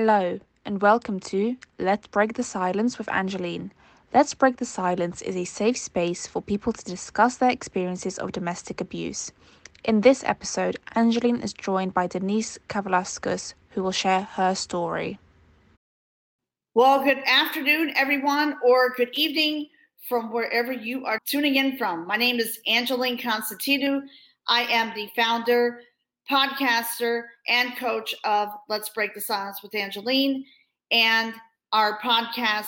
Hello, and welcome to Let's Break the Silence with Angeline. Let's Break the Silence is a safe space for people to discuss their experiences of domestic abuse. In this episode, Angeline is joined by Denise Kavalaskus, who will share her story. Well, good afternoon, everyone, or good evening from wherever you are tuning in from. My name is Angeline Constantinou. I am the founder, podcaster, and coach of Let's Break the Silence with Angeline. And our podcast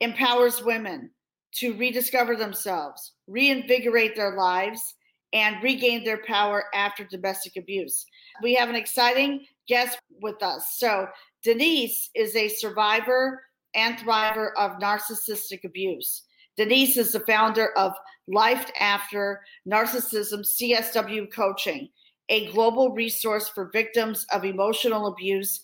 empowers women to rediscover themselves, reinvigorate their lives, and regain their power after domestic abuse. We have an exciting guest with us. So, Denise is a survivor and thriver of narcissistic abuse. Denise is the founder of Life After Narcissism CSW Coaching, a global resource for victims of emotional abuse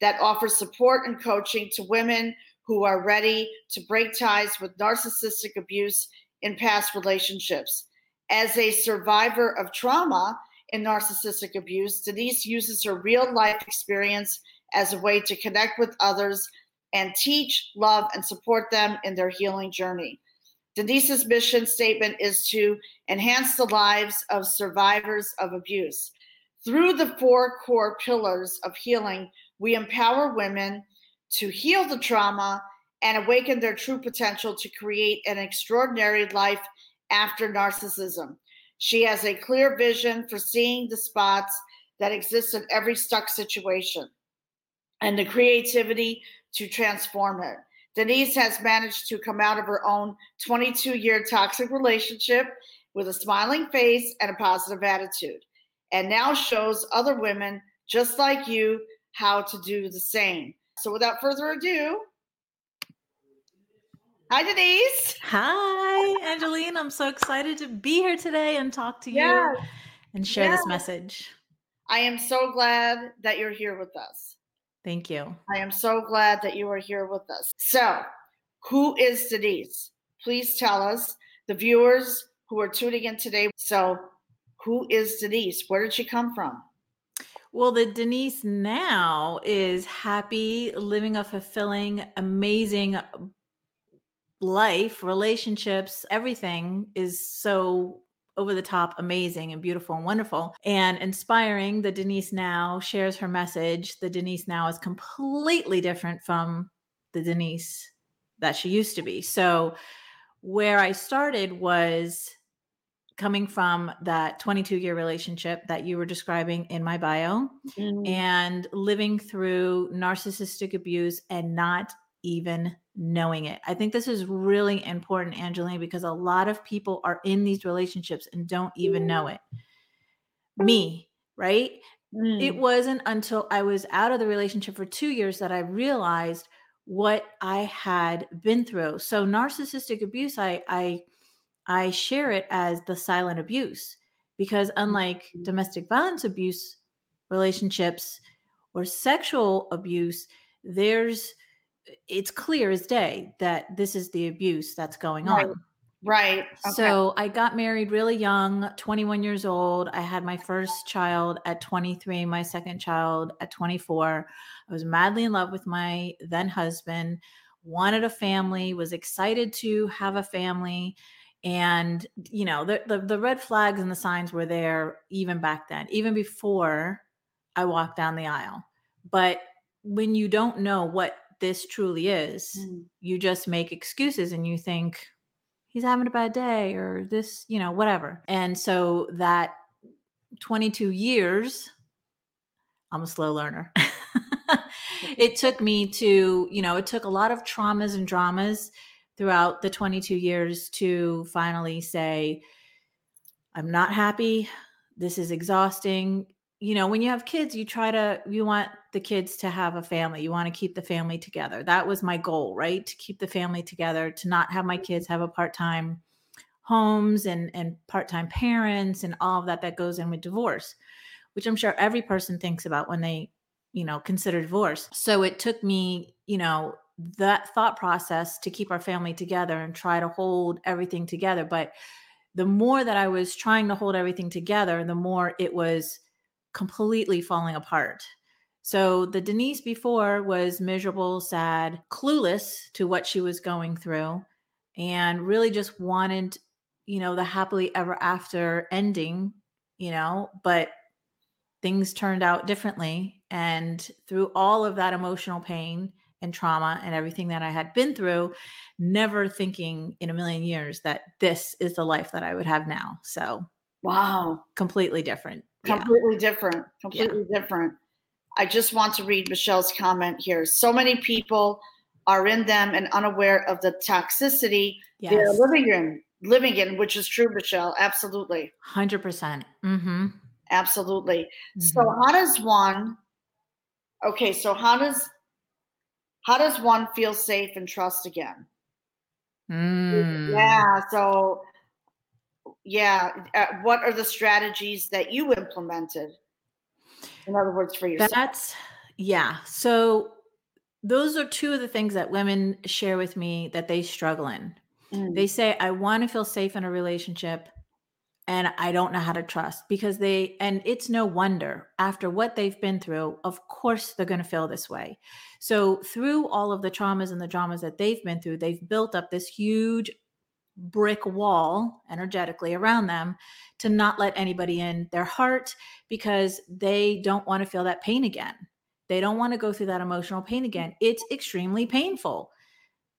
that offers support and coaching to women who are ready to break ties with narcissistic abuse in past relationships. As a survivor of trauma in narcissistic abuse, Denise uses her real life experience as a way to connect with others and teach, love, and support them in their healing journey. Denise's mission statement is to enhance the lives of survivors of abuse. Through the four core pillars of healing, we empower women to heal the trauma and awaken their true potential to create an extraordinary life after narcissism. She has a clear vision for seeing the spots that exist in every stuck situation and the creativity to transform it. Denise has managed to come out of her own 22 year toxic relationship with a smiling face and a positive attitude, and now shows other women just like you how to do the same. So, without further ado, hi, Denise. Hi, Angeline. I'm so excited to be here today and talk to you and share this message. I am so glad that you're here with us. Thank you. I am so glad that you are here with us. So, who is Denise? Please tell us, the viewers who are tuning in today. So, who is Denise? Where did she come from? Well, the Denise now is happy, living a fulfilling, amazing life, relationships, everything is so over the top, amazing and beautiful and wonderful and inspiring. The Denise now shares her message. The Denise now is completely different from the Denise that she used to be. So, where I started was coming from that 22 year relationship that you were describing in my bio mm-hmm. and living through narcissistic abuse and not even knowing it. I think this is really important, Angeline, because a lot of people are in these relationships and don't even know it. Me, right? Mm. It wasn't until I was out of the relationship for two years that I realized what I had been through. So narcissistic abuse, I I I share it as the silent abuse because unlike mm-hmm. domestic violence abuse relationships or sexual abuse, there's it's clear as day that this is the abuse that's going right. on. Right. Okay. So I got married really young, 21 years old. I had my first child at 23, my second child at 24. I was madly in love with my then husband, wanted a family, was excited to have a family. And, you know, the, the, the red flags and the signs were there even back then, even before I walked down the aisle. But when you don't know what this truly is. Mm. You just make excuses and you think he's having a bad day or this, you know, whatever. And so that 22 years, I'm a slow learner. it took me to, you know, it took a lot of traumas and dramas throughout the 22 years to finally say, I'm not happy. This is exhausting you know when you have kids you try to you want the kids to have a family you want to keep the family together. That was my goal right? To keep the family together to not have my kids have a part-time homes and and part-time parents and all of that that goes in with divorce which i'm sure every person thinks about when they you know consider divorce. So it took me you know that thought process to keep our family together and try to hold everything together. But the more that i was trying to hold everything together the more it was completely falling apart. So the Denise before was miserable, sad, clueless to what she was going through, and really just wanted, you know, the happily ever after ending, you know, but things turned out differently. And through all of that emotional pain and trauma and everything that I had been through, never thinking in a million years that this is the life that I would have now. So, wow, completely different. Completely yeah. different. Completely yeah. different. I just want to read Michelle's comment here. So many people are in them and unaware of the toxicity yes. they're living in, living in, which is true, Michelle. Absolutely. 100%. percent mm-hmm. Absolutely. Mm-hmm. So how does one okay, so how does how does one feel safe and trust again? Mm. Yeah, so yeah, uh, what are the strategies that you implemented? In other words, for yourself. That's yeah. So those are two of the things that women share with me that they struggle in. Mm. They say, I want to feel safe in a relationship and I don't know how to trust because they, and it's no wonder after what they've been through, of course they're going to feel this way. So, through all of the traumas and the dramas that they've been through, they've built up this huge brick wall energetically around them to not let anybody in their heart because they don't want to feel that pain again. They don't want to go through that emotional pain again. It's extremely painful.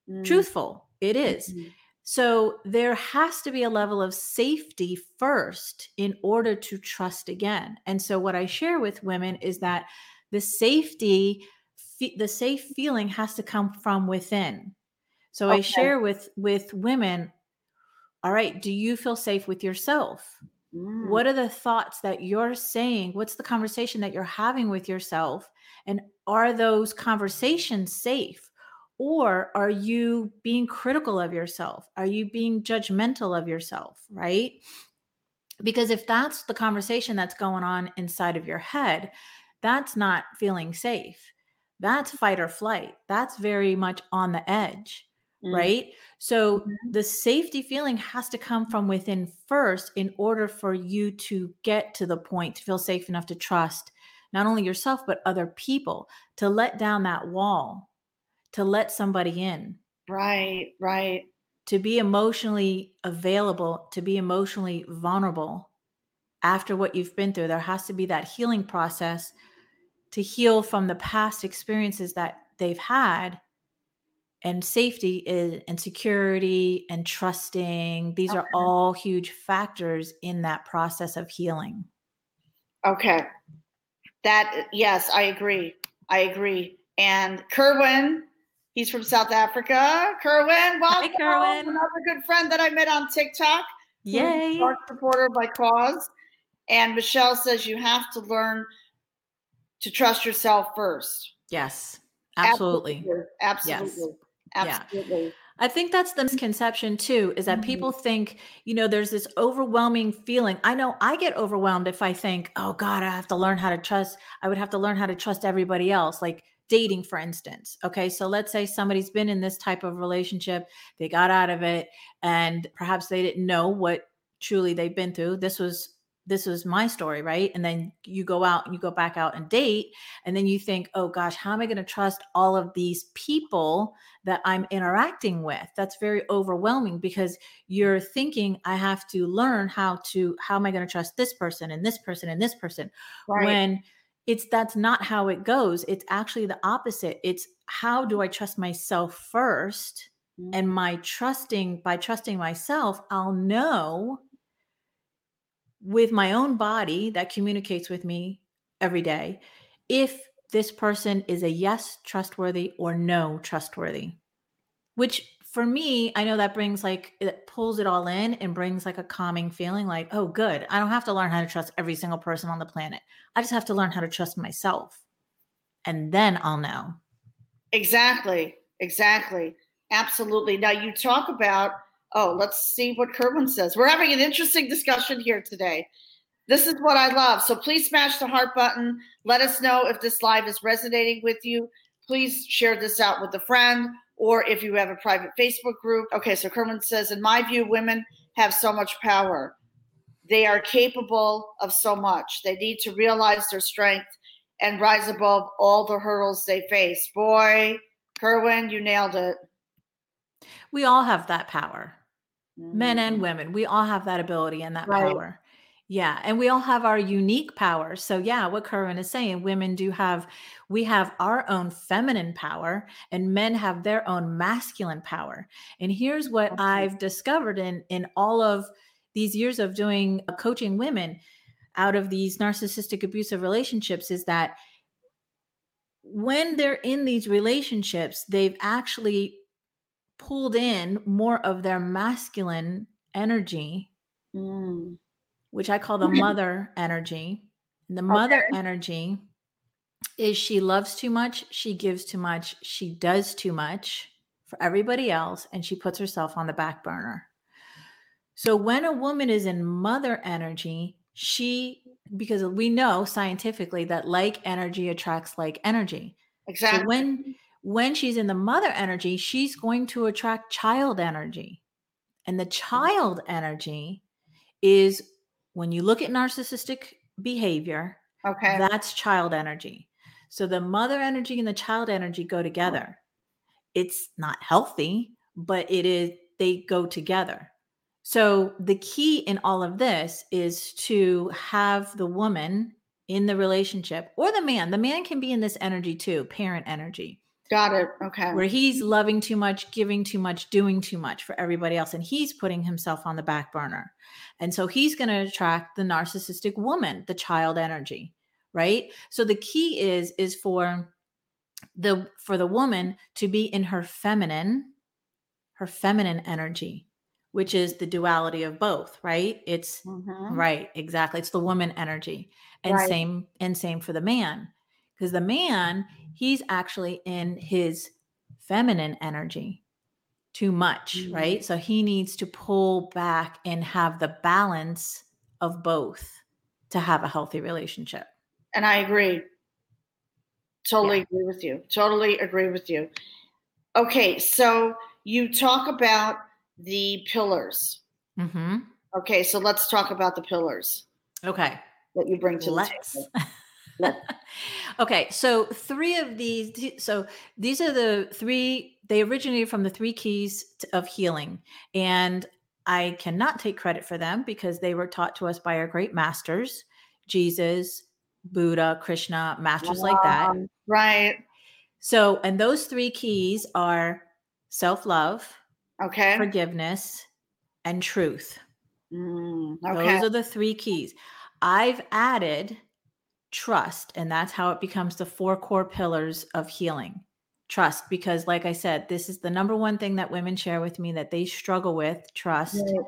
Mm. Truthful, it is. Mm-hmm. So there has to be a level of safety first in order to trust again. And so what I share with women is that the safety the safe feeling has to come from within. So okay. I share with with women all right, do you feel safe with yourself? Mm. What are the thoughts that you're saying? What's the conversation that you're having with yourself? And are those conversations safe? Or are you being critical of yourself? Are you being judgmental of yourself? Right? Because if that's the conversation that's going on inside of your head, that's not feeling safe. That's fight or flight. That's very much on the edge. Mm. Right. So mm-hmm. the safety feeling has to come from within first in order for you to get to the point to feel safe enough to trust not only yourself, but other people to let down that wall to let somebody in. Right, right. To be emotionally available, to be emotionally vulnerable after what you've been through. There has to be that healing process to heal from the past experiences that they've had. And safety is, and security and trusting, these okay. are all huge factors in that process of healing. Okay. That, yes, I agree. I agree. And Kerwin, He's from South Africa. Kerwin, welcome. Hi, Kerwin. Another good friend that I met on TikTok. Yay. Dark supporter by cause. And Michelle says you have to learn to trust yourself first. Yes, absolutely. Absolutely. Absolutely. Yes. Absolutely. Yeah. I think that's the misconception too, is that mm-hmm. people think, you know, there's this overwhelming feeling. I know I get overwhelmed if I think, oh God, I have to learn how to trust. I would have to learn how to trust everybody else. Like dating for instance okay so let's say somebody's been in this type of relationship they got out of it and perhaps they didn't know what truly they've been through this was this was my story right? And then you go out and you go back out and date and then you think oh gosh how am i going to trust all of these people that i'm interacting with? That's very overwhelming because you're thinking i have to learn how to how am i going to trust this person and this person and this person? Right. when it's that's not how it goes. It's actually the opposite. It's how do i trust myself 1st mm-hmm. and my trusting by trusting myself i'll know with my own body that communicates with me every day if this person is a yes trustworthy or no trustworthy which for me, I know that brings like it pulls it all in and brings like a calming feeling like, oh, good. I don't have to learn how to trust every single person on the planet. I just have to learn how to trust myself. And then I'll know. Exactly. Exactly. Absolutely. Now you talk about, oh, let's see what Kerwin says. We're having an interesting discussion here today. This is what I love. So please smash the heart button. Let us know if this live is resonating with you. Please share this out with a friend or if you have a private Facebook group. Okay, so Kerwin says, in my view, women have so much power. They are capable of so much. They need to realize their strength and rise above all the hurdles they face. Boy, Kerwin, you nailed it. We all have that power, men and Mhm. women. We all have that ability and that Right. power. Yeah. And we all have our unique power. So, yeah, what Kerwin is saying, women do have, we have our own feminine power, and men have their own masculine power. And here's what Okay. I've discovered in in all of these years of doing uh, coaching women out of these narcissistic abusive relationships is that when they're in these relationships, they've actually pulled in more of their masculine energy, Mm. which I call the mother energy. And the mother energy is she loves too much, she gives too much, she does too much for everybody else, and she puts herself on the back burner. So when a woman is in mother energy, she because we know scientifically that like energy attracts like energy. Exactly. So when when she's in the mother energy, she's going to attract child energy. And the child energy is when you look at narcissistic behavior, okay. that's child energy. So the mother energy and the child energy go together. It's not healthy, but it is they go together. So the key in all of this is to have the woman in the relationship or the man. The man can be in this energy too, parent energy Got it. Okay. where he's loving too much, giving too much, doing too much for everybody else, and he's putting himself on the back burner. And so he's going to attract the narcissistic woman, the child energy, right? So the key is is for the for the woman to be in her feminine, her feminine energy, which is the duality of both, right? It's Mhm. Right, exactly. It's the woman energy. And Right. same and same for the man. Because the man, he's actually in his feminine energy too much, Mm. right? So he needs to pull back and have the balance of both to have a healthy relationship. And I agree. Totally agree with you. Totally agree with you. Okay, so you talk about the pillars. Mhm. Okay, so let's talk about the pillars Okay. that you bring to the Let's. table. Okay, so three of these, so these are the three, they originated from the three keys of healing. And I cannot take credit for them because they were taught to us by our great masters, Jesus, Buddha, Krishna, masters like that. Right. So, and those three keys are self love, Okay. forgiveness, and truth. Mm, okay. Those are the three keys. I've added trust, and that's how it becomes the four core pillars of healing. Trust, because, like I said, this is the number one thing that women share with me that they struggle with trust. Right.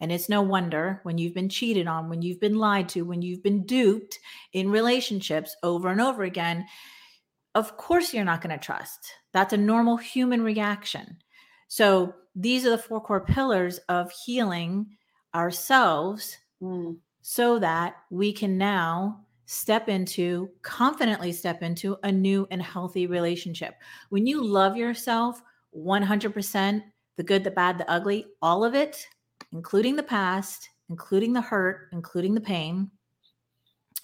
And it's no wonder when you've been cheated on, when you've been lied to, when you've been duped in relationships over and over again. Of course, you're not going to trust. That's a normal human reaction. So, these are the four core pillars of healing ourselves Mm, so that we can now step into, confidently step into a new and healthy relationship. When you love yourself 100%, the good, the bad, the ugly, all of it, including the past, including the hurt, including the pain,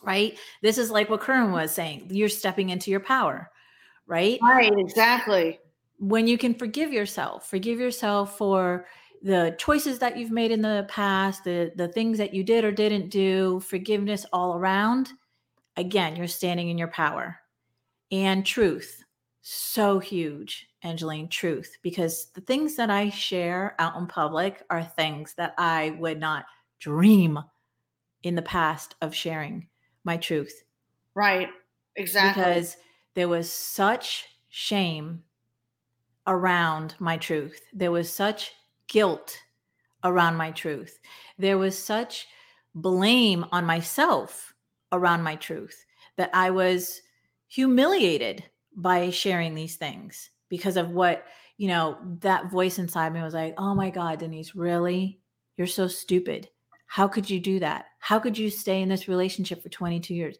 right? This is like what Kerwin was saying you're stepping into your power, right? Right. Exactly. when you can forgive yourself forgive yourself for the choices that you've made in the past the the things that you did or didn't do forgiveness all around again you're standing in your power and truth so huge angeline truth because the things that i share out in public are things that i would not dream in the past of sharing my truth Right. Exactly. because there was such shame around my truth. There was such guilt around my truth. There was such blame on myself around my truth that I was humiliated by sharing these things because of what, you know, that voice inside me was like, oh my God, Denise, really? You're so stupid. How could you do that? How could you stay in this relationship for 22 years?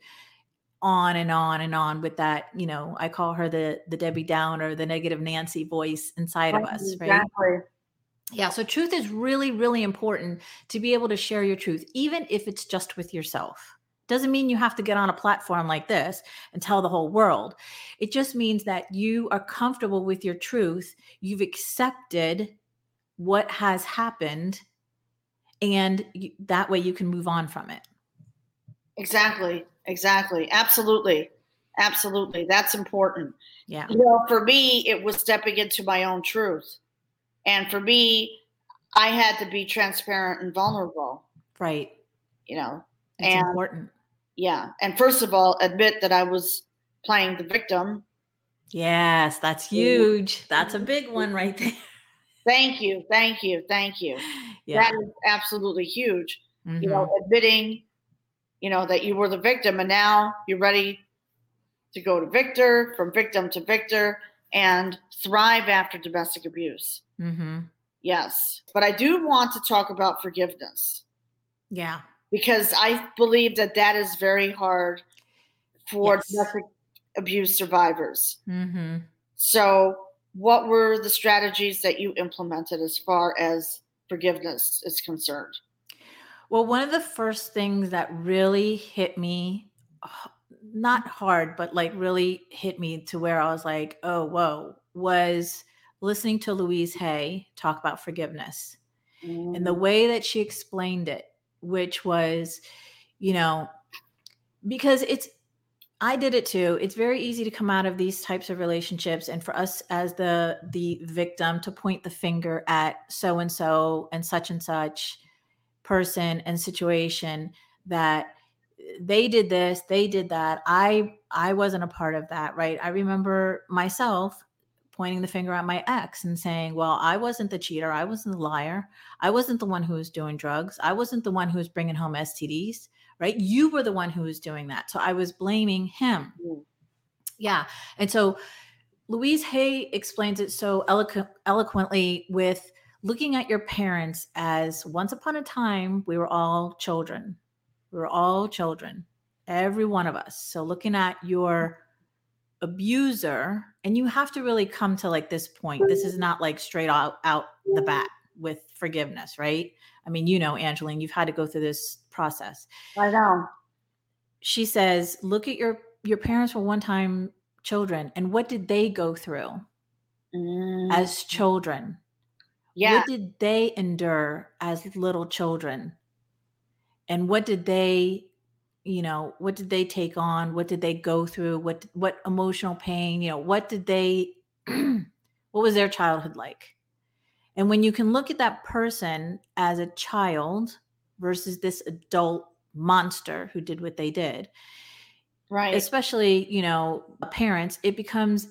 on and on and on with that you know i call her the the debbie downer the negative nancy voice inside of us right Exactly. yeah so truth is really really important to be able to share your truth even if it's just with yourself Doesn't mean you have to get on a platform like this and tell the whole world. It just means that you are comfortable with your truth. You've accepted what has happened, and you, that way you can move on from it. Exactly. Exactly. Absolutely. Absolutely. That's important. Yeah. You know, for me, it was stepping into my own truth. And for me, I had to be transparent and vulnerable, Right. you know. It's And- important. Yeah. And first of all, admit that I was playing the victim. Yes, that's huge. That's a big one right there. Thank you. Thank you. Thank you. Yeah. That is absolutely huge. You Mhm. know, admitting, you know, that you were the victim and now you're ready to go to victor, from victim to victor, and thrive after domestic abuse. Mm-hmm. Yes. But I do want to talk about forgiveness Yeah. Because I believe that that is very hard for Yes. domestic abuse survivors. Mhm. So, what were the strategies that you implemented as far as forgiveness is concerned? Well, one of the first things that really hit me, not hard, but like really hit me to where I was like, oh, whoa, was listening to Louise Hay talk about forgiveness and the way that she explained it, which was, you know, because it's, I did it too. It's very easy to come out of these types of relationships and for us as the the victim to point the finger at so and so and such and such person and situation that eh, they did this, they did that. I I wasn't a part of that, right? I remember myself pointing the finger at my ex and saying, "Well, I wasn't the cheater, I wasn't the liar. I wasn't the one who was doing drugs. I wasn't the one who was bringing home STDs." Right? You were the one who was doing that. So I was blaming him. Mm. Yeah. And so Louise Hay explains it so eloquent, eloquently with looking at your parents as once upon a time we were all children. We were all children, every one of us. So looking at your abuser, and you have to really come to like this point. This is not like straight out out the bat with forgiveness, right? I mean, you know, Angeline, you've had to go through this process I know. she says look at your your parents were one time children and what did they go through Mm, as children yeah. what did they endure as little children and what did they you know what did they take on what did they go through what what emotional pain you know what did they what was their childhood like and when you can look at that person as a child versus this adult monster who did what they did right. especially you know parents it becomes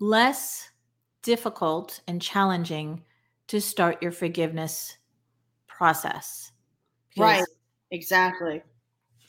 less difficult and challenging to start your forgiveness process Right. Exactly.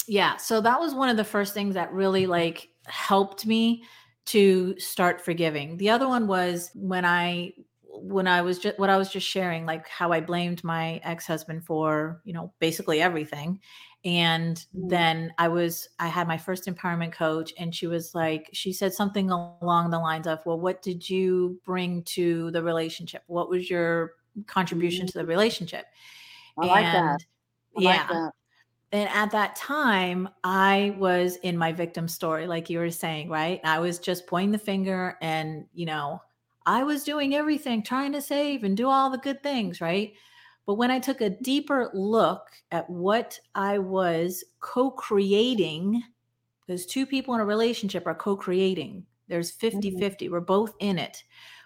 Yeah so that was one of the first things that really like helped me to start forgiving the other one was when i when i was just what i was just sharing like how i blamed my ex-husband for you know basically everything and Mm. then i was i had my first empowerment coach and she was like she said something along the lines of well what did you bring to the relationship what was your contribution to the relationship I like that. I yeah like that. And at that time, I was in my victim story, like you were saying, right? I was just pointing the finger and, you know, I was doing everything, trying to save and do all the good things, right? But when I took a deeper look at what I was co creating, because two people in a relationship are co creating, there's mm-hmm. 50 50, we're both in it.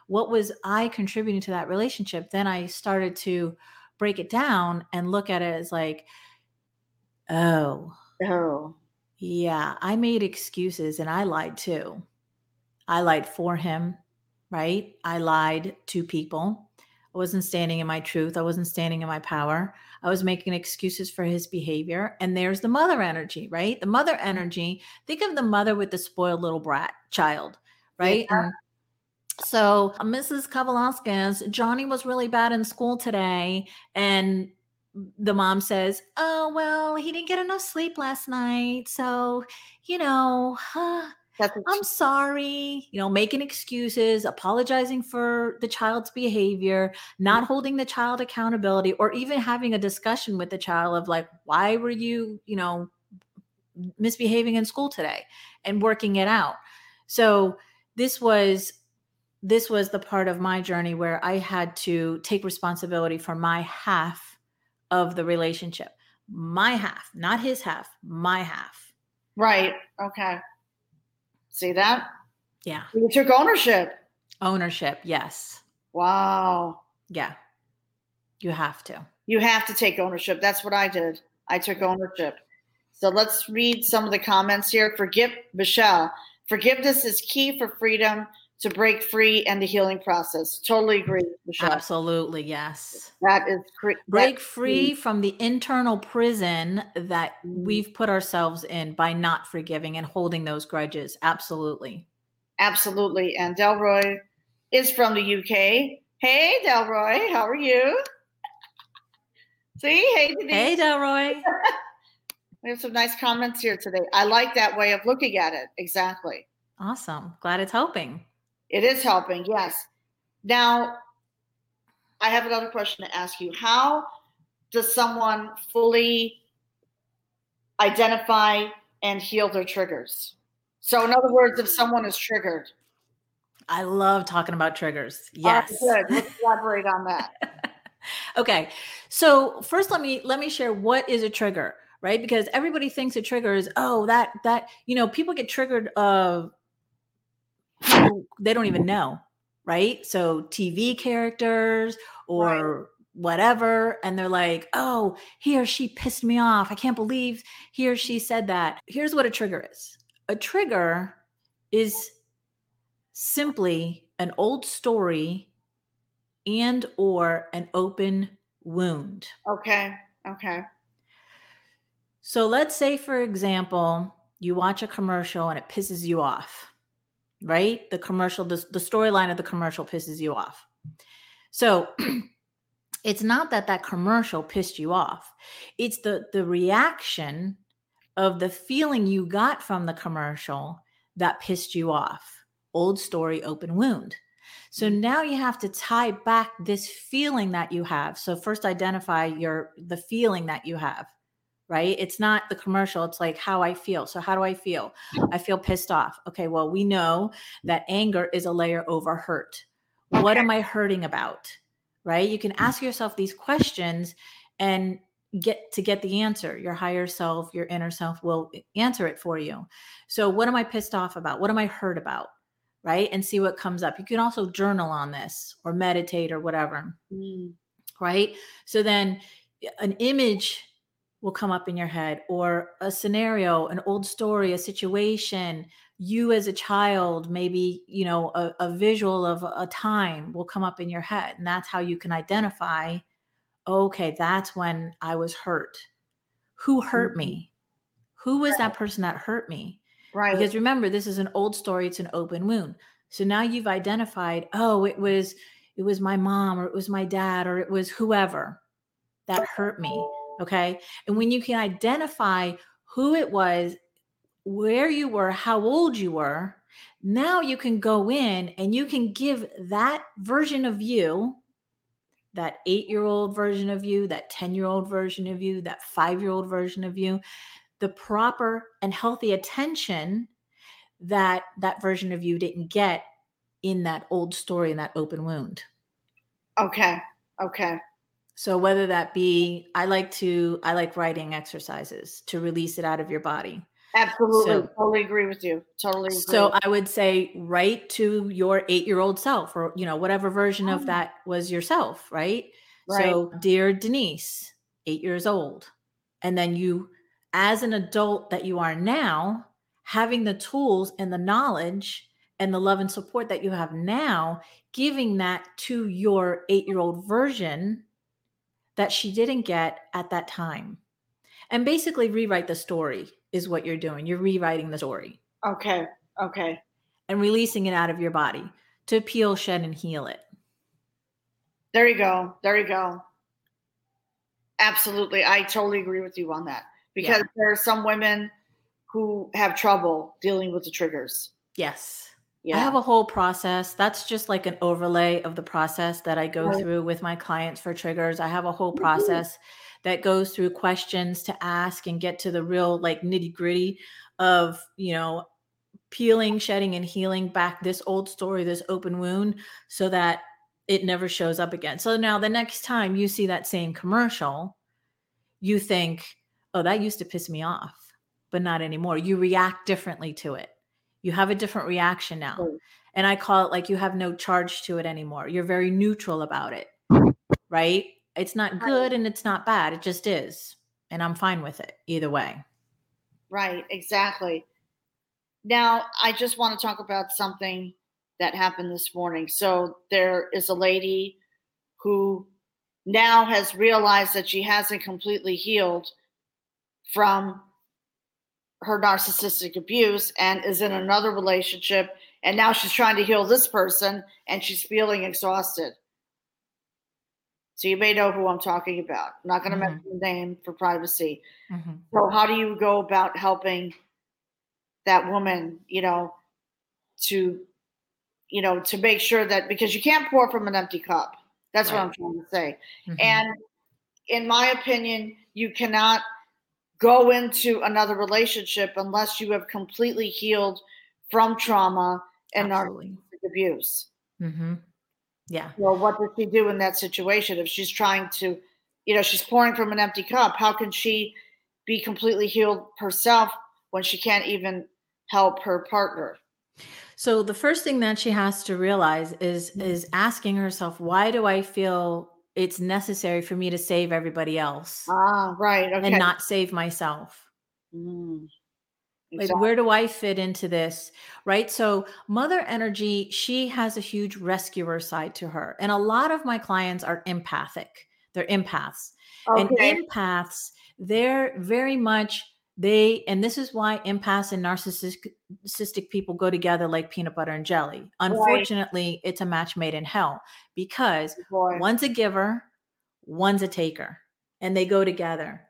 What was I contributing to that relationship? Then I started to break it down and look at it as like, oh, Oh. yeah, I made excuses and I lied too. I lied for him, right? I lied to people. I wasn't standing in my truth. I wasn't standing in my power. I was making excuses for his behavior. And there's the mother energy, right? The mother mm-hmm. energy. Think of the mother with the spoiled little brat child, right? Yeah. And so, Mrs. Kavalaskas, Johnny was really bad in school today. And the mom says, Oh, well, he didn't get enough sleep last night. So, you know, a I'm sorry, you know, making excuses, apologizing for the child's behavior, not mm. holding the child accountability, or even having a discussion with the child of like, why were you, you know, misbehaving in school today and working it out. So this was this was the part of my journey where I had to take responsibility for my half of the relationship. My half, not his half, my half. Right. Okay. See that? Yeah. You took ownership. Ownership, yes. Wow. Yeah. You have to. You have to take ownership. That's what I did. I took ownership. So let's read some of the comments here. Forgive Michelle. Forgiveness is key for freedom to break free and the healing process. Totally agree, Michelle. Absolutely, yes. That is. Break free from the internal prison that Mhm. we've put ourselves in by not forgiving and holding those grudges. Absolutely. Absolutely. And Delroy is from the UK. Hey, Delroy, how are you? See, hey, Denise. Hey, Delroy. We have some nice comments here today. I like that way of looking at it. Exactly. Awesome. Glad it's helping. It is helping, yes. Now, I have another question to ask you. How does someone fully identify and heal their triggers? So, in other words, if someone is triggered, I love talking about triggers. Right, Yes. good. Let's elaborate on that. okay. So first let me let me share what is a trigger, right? Because everybody thinks a trigger is oh that that you know people get triggered of people they don't even know, right? So TV characters or whatever and they're like, "Oh, he or she pissed me off. I can't believe he or she said that." Here's what a trigger is. A trigger is simply an old story and or an open wound. Okay. Okay. So let's say for example, you watch a commercial and it pisses you off. Right? The commercial the, the storyline of the commercial pisses you off. So it's not that that commercial pissed you off. It's the the reaction of the feeling you got from the commercial that pissed you off. Old story open wound. So now you have to tie back this feeling that you have. So first identify your the feeling that you have, right? It's not the commercial, it's like how I feel. So how do I feel? I feel pissed off. Okay, well, we know that anger is a layer over hurt. What am I hurting about? Right? You can ask yourself these questions and get to get the answer. Your higher self, your inner self will answer it for you. So what am I pissed off about? What am I hurt about? right? And see what comes up. You can also journal on this or meditate or whatever, Mm. right? So then an image will come up in your head or a scenario, an old story, a situation, you as a child, maybe, you know, a, a visual of a time will come up in your head. And that's how you can identify, okay, that's when I was hurt. Who hurt Mhm. me? Who was that person that hurt me? Right. because remember this is an old story it's an open wound so now you've identified oh it was it was my mom or it was my dad or it was whoever that hurt me okay and when you can identify who it was where you were how old you were now you can go in and you can give that version of you that 8-year-old version of you that 10-year-old version of you that 5-year-old version of you the proper and healthy attention that that version of you didn't get in that old story in that open wound okay. Okay. So whether that be i like to i like writing exercises to release it out of your body Absolutely. So- totally agree with you. Totally agree. so i would say write to your eight year old self or you know whatever version Oh. of that was yourself right right. So, dear Denise, eight years old. And then you, as an adult that you are now, having the tools and the knowledge and the love and support that you have now, giving that to your eight year old version that she didn't get at that time. And basically, rewrite the story is what you're doing. You're rewriting the story okay. Okay. and releasing it out of your body to peel, shed, and heal it. There you go. There you go. Absolutely. I totally agree with you on that because Yeah. there are some women who have trouble dealing with the triggers. Yes. Yeah. I have a whole process. That's just like an overlay of the process that I go Right. through with my clients for triggers. I have a whole Mhm. process that goes through questions to ask and get to the real like nitty gritty of, you know, peeling, shedding, and healing back this old story, this open wound, so that it never shows up again. So now the next time you see that same commercial, you think, oh, that used to piss me off, but not anymore. You react differently to it. You have a different reaction now. Right. And I call it like you have no charge to it anymore. You're very neutral about it, right? It's not good and it's not bad. It just is. And I'm fine with it either way. Right, exactly. Now, I just want to talk about something that happened this morning. So, there is a lady who now has realized that she hasn't completely healed from her narcissistic abuse and is in another relationship. And now she's trying to heal this person and she's feeling exhausted. So you may know who I'm talking about. I'm not going to Mhm. mention the name for privacy. Mhm. So how do you go about helping that woman, you know, to you know, to make sure that because you can't pour from an empty cup. That's what I'm trying to say. Mhm. And in my opinion, you cannot go into another relationship unless you have completely healed from trauma and Absolutely. narcissistic abuse. hmm Yeah. Well, what does she do in that situation if she's trying to, you know, she's pouring from an empty cup? How can she be completely healed herself when she can't even help her partner? So the first thing that she has to realize is is asking herself, why do I feel it's necessary for me to save everybody else Ah, right. Okay. and not save myself? Mm, Like, where do I fit into this? Right. So, mother energy, she has a huge rescuer side to her. And a lot of my clients are empathic, they're empaths. And empaths, they're very much they, and this is why empaths and narcissistic people go together like peanut butter and jelly. Unfortunately, it's a match made in hell because Boy. one's a giver, one's a taker, and they go together.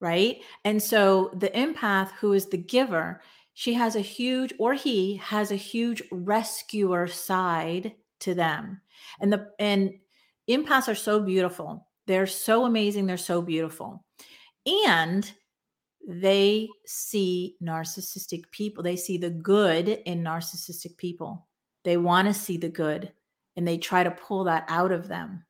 Right. And so the empath, who is the giver, she has a huge, or he has a huge rescuer side to them. And the, and empaths are so beautiful. They're so amazing. They're so beautiful. And they see narcissistic people. They see the good in narcissistic people. They want to see the good and they try to pull that out of them.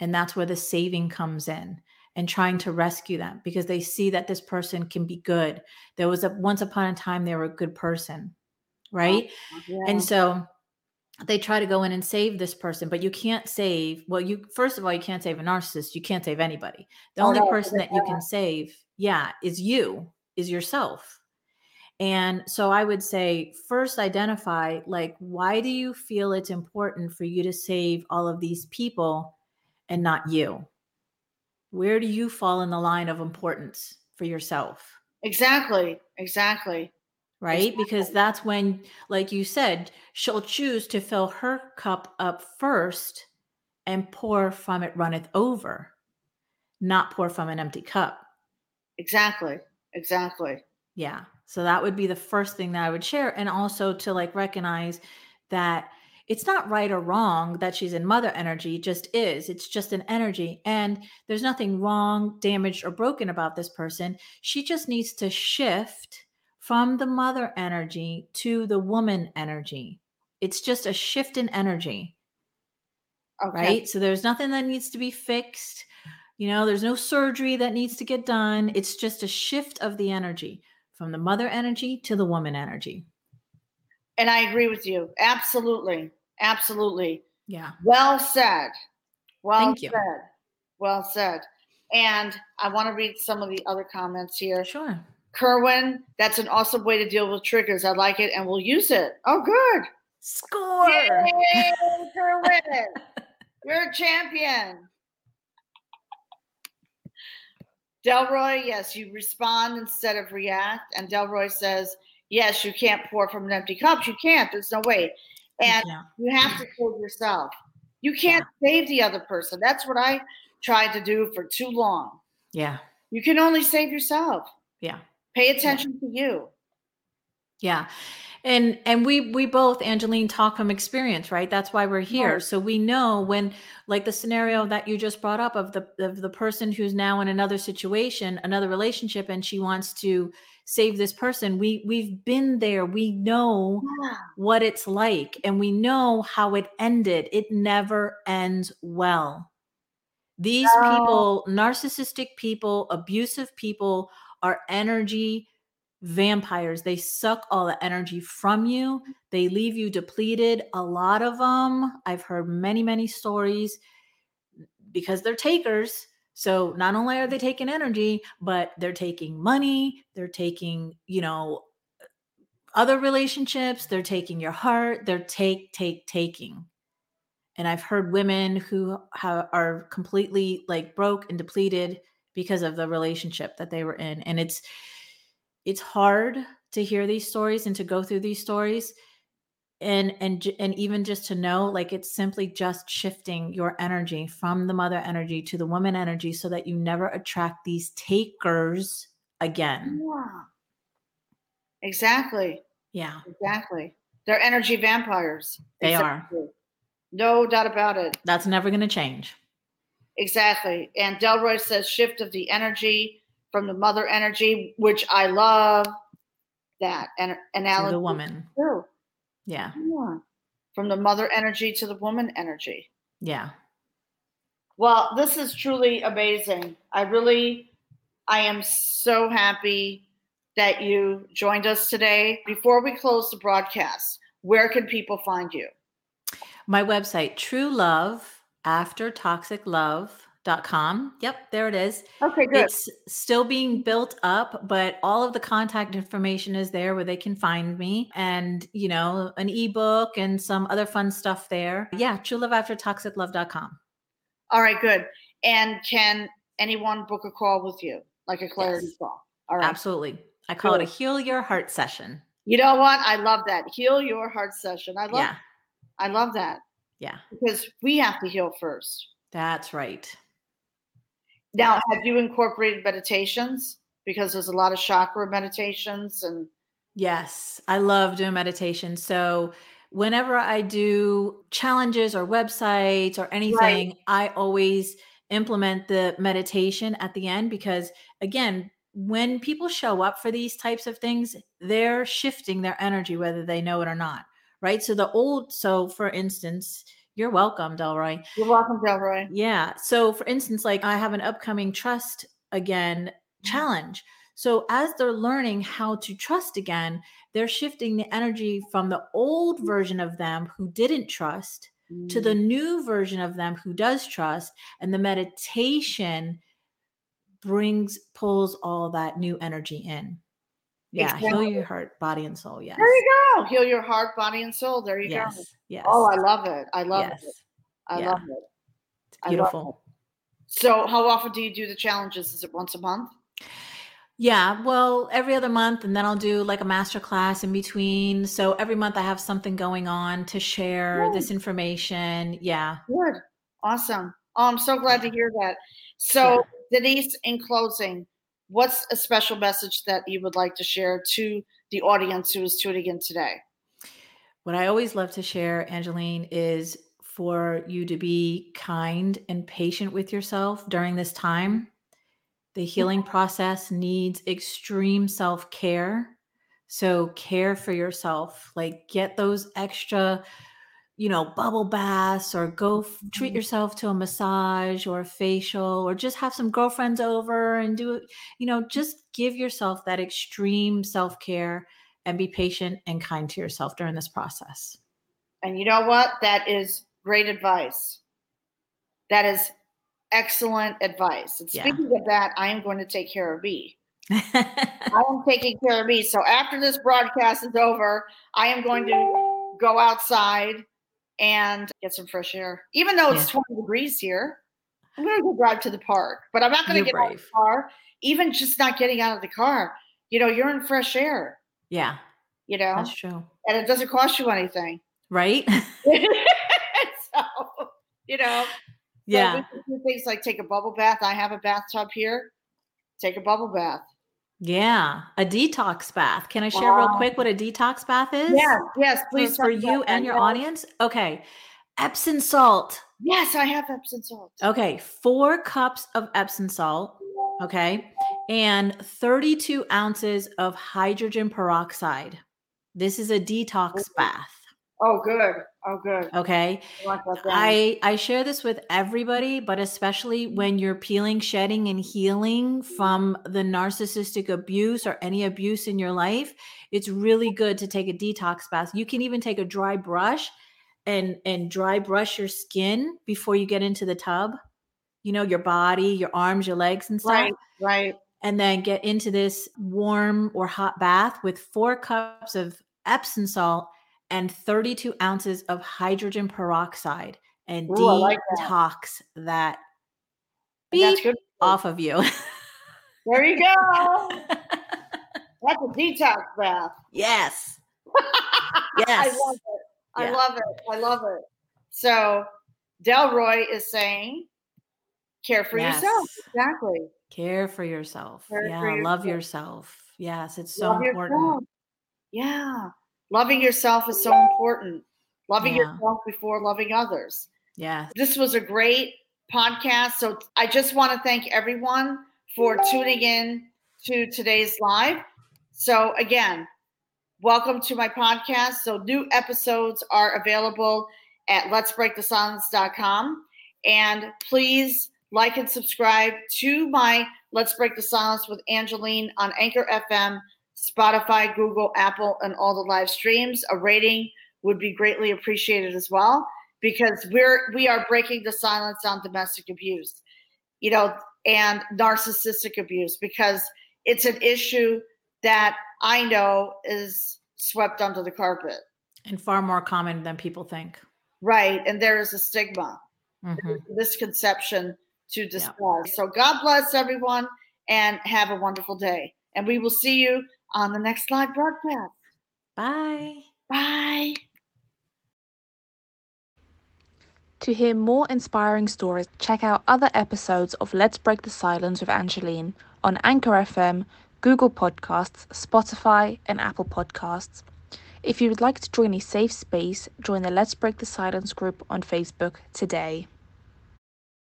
And that's where the saving comes in and trying to rescue them because they see that this person can be good. There was a once upon a time they were a good person, oh, right? Yeah. And so they try to go in and save this person, but you can't save. Well, you first of all, you can't save a narcissist. You can't save anybody. The Oh, only no, person that you can save, yeah, is you, is yourself. And so I would say first identify like why do you feel it's important for you to save all of these people and not you? Where do you fall in the line of importance for yourself? exactly. Exactly. right? Because that's when, like you said, she'll choose to fill her cup up first and pour from it runneth over, not pour from an empty cup. Exactly. Exactly. Yeah. So that would be the first thing that I would share. And also to like recognize that it's not right or wrong that she's in mother energy, it just is. It's just an energy. And there's nothing wrong, damaged, or broken about this person. She just needs to shift from the mother energy to the woman energy. It's just a shift in energy, Okay. right? So there's nothing that needs to be fixed. You know, there's no surgery that needs to get done. It's just a shift of the energy from the mother energy to the woman energy. And I agree with you. Absolutely. Absolutely. Yeah. Well said. Well Thank you. said. Well said. And I want to read some of the other comments here. Sure. Kerwin, that's an awesome way to deal with triggers. I like it and we'll use it. Oh, good. Score. Yay, Kerwin. You're a champion. Delroy, yes, you respond instead of react. And Delroy says, yes, you can't pour from an empty cup. You can't. There's no way. And Yeah. you have to save yourself. You can't save the other person. That's what I tried to do for too long. Yeah. You can only save yourself. Yeah. Pay attention to you. Yeah. And and we we both angeline talk from experience right? That's why we're here. Right. so we know when like the scenario that you just brought up of the of the person who's now in another situation another relationship and she wants to save this person we we've been there. We know Yeah. what it's like and we know how it ended. It never ends well. These people narcissistic people abusive people are energy vampires. They suck all the energy from you. They leave you depleted. A lot of them i've heard many many stories because they're takers. So not only are they taking energy but they're taking money they're taking you know other relationships they're taking your heart they're take take taking. And i've heard women who ha- are completely like broke and depleted because of the relationship that they were in. And it's it's hard to hear these stories and to go through these stories and and and even just to know like it's simply just shifting your energy from the mother energy to the woman energy so that you never attract these takers again Yeah. Exactly. yeah Exactly. They're energy vampires. They are. No doubt about it. that's never going to change Exactly. And Delroy says shift of the energy from the mother energy, which I love that an to analogy. the woman too. yeah Yeah. From the mother energy to the woman energy. yeah Well, this is truly amazing. I really, I am so happy that you joined us today. Before we close the broadcast, where can people find you? my website true love after toxic love.com yep there it is Okay, good. it's still being built up but all of the contact information is there where they can find me and you know an ebook and some other fun stuff there yeah true love after toxic love.com All right, good. And can anyone book a call with you, like a clarity Yes. call? All right. absolutely i call it a heal your heart session You know what? I love that. Heal your heart session. I love yeah I love that yeah because we have to heal first. that's right Now, have you incorporated meditations? Because there's a lot of chakra meditations and Yes, I love doing meditation. So whenever I do challenges or websites or anything, I always implement the meditation at the end because again, when people show up for these types of things, they're shifting their energy whether they know it or not. Right? So the old so for instance, you're welcome, Delroy. you're welcome, Delroy. Yeah. So, for instance, like I have an upcoming trust again mm-hmm. challenge. So, as they're learning how to trust again, they're shifting the energy from the old mm. version of them who didn't trust to the mm. new version of them who does trust. And the meditation brings, pulls all that new energy in. Yeah. Heal your heart, body, and soul. Yes. There you go. Heal your heart, body, and soul. There you go. Yes. Yes. Oh, I love it. I love yes. it. I Yeah. love it. It's beautiful. So, how often do you do the challenges? Is it once a month? Yeah, well, every other month, and then I'll do like a master class in between. So every month I have something going on to share Good. this information. Yeah. Good. Awesome. Oh, I'm so glad to hear that. So, Denise, in closing, what's a special message that you would like to share to the audience who is tuning in today? What I always love to share, Angeline, is for you to be kind and patient with yourself during this time. The mm-hmm. healing process needs extreme self care. So, care for yourself, like get those extra, you know, bubble baths or go f- treat Mhm. yourself to a massage or a facial or just have some girlfriends over and do it. You know, just give yourself that extreme self care and be patient and kind to yourself during this process. And you know what? That is great advice. That is excellent advice. And Yeah. speaking of that, I am going to take care of me. I am taking care of me. So after this broadcast is over, I am going to go outside and get some fresh air. Even though it's 20 degrees here, I'm going to go drive to the park, but I'm not going to get out of the car. Even just not getting out of the car, you know, you're in fresh air, yeah, you know, that's true. and it doesn't cost you anything. Right? so, you know, yeah. do things like take a bubble bath. I have a bathtub here. Take a bubble bath. Yeah, a detox bath. Can I share real quick what a detox bath is? Yes, yes, please. for you and your audience? Okay. Epsom salt. Yes, I have Epsom salt. Okay. Four cups of Epsom salt. Okay. And 32 ounces of hydrogen peroxide. This is a detox oh. bath. Oh, good. Oh, good. Okay. I like that down. I I share this with everybody, but especially when you're peeling, shedding, and healing from the narcissistic abuse or any abuse in your life, it's really good to take a detox bath. You can even take a dry brush and and dry brush your skin before you get into the tub. You know, your body, your arms, your legs, and stuff. right, right. And then get into this warm or hot bath with four cups of Epsom salt and 32 ounces of hydrogen peroxide and Ooh, I like that. detox that beep good. off of you. There you go. That's a detox bath. yes. yes. I love it. I Yeah. love it. I love it. So Delroy is saying, care for yourself. Exactly. Care for yourself. Care for yeah. Love yourself. yourself. Yes. It's so Love important. yourself. Yeah. Loving yourself is so important. Loving Yeah. yourself before loving others. Yes. This was a great podcast. So I just want to thank everyone for tuning in to today's live. So again, welcome to my podcast. So new episodes are available at let'sbreakthesilence.com. And please like and subscribe to my Let's Break the Silence with Angeline on Anchor FM, Spotify, Google, Apple, and all the live streams. A rating would be greatly appreciated as well because we're we are breaking the silence on domestic abuse you know and narcissistic abuse because it's an issue that i know is swept under the carpet And far more common than people think. right and there is a stigma Mhm. misconception to discuss so god bless everyone and have a wonderful day and we will see you on the next live broadcast Bye. bye To hear more inspiring stories, check out other episodes of Let's Break the Silence with Angeline on Anchor FM, Google Podcasts, Spotify, and Apple Podcasts. If you would like to join a safe space, join the Let's Break the Silence group on Facebook today.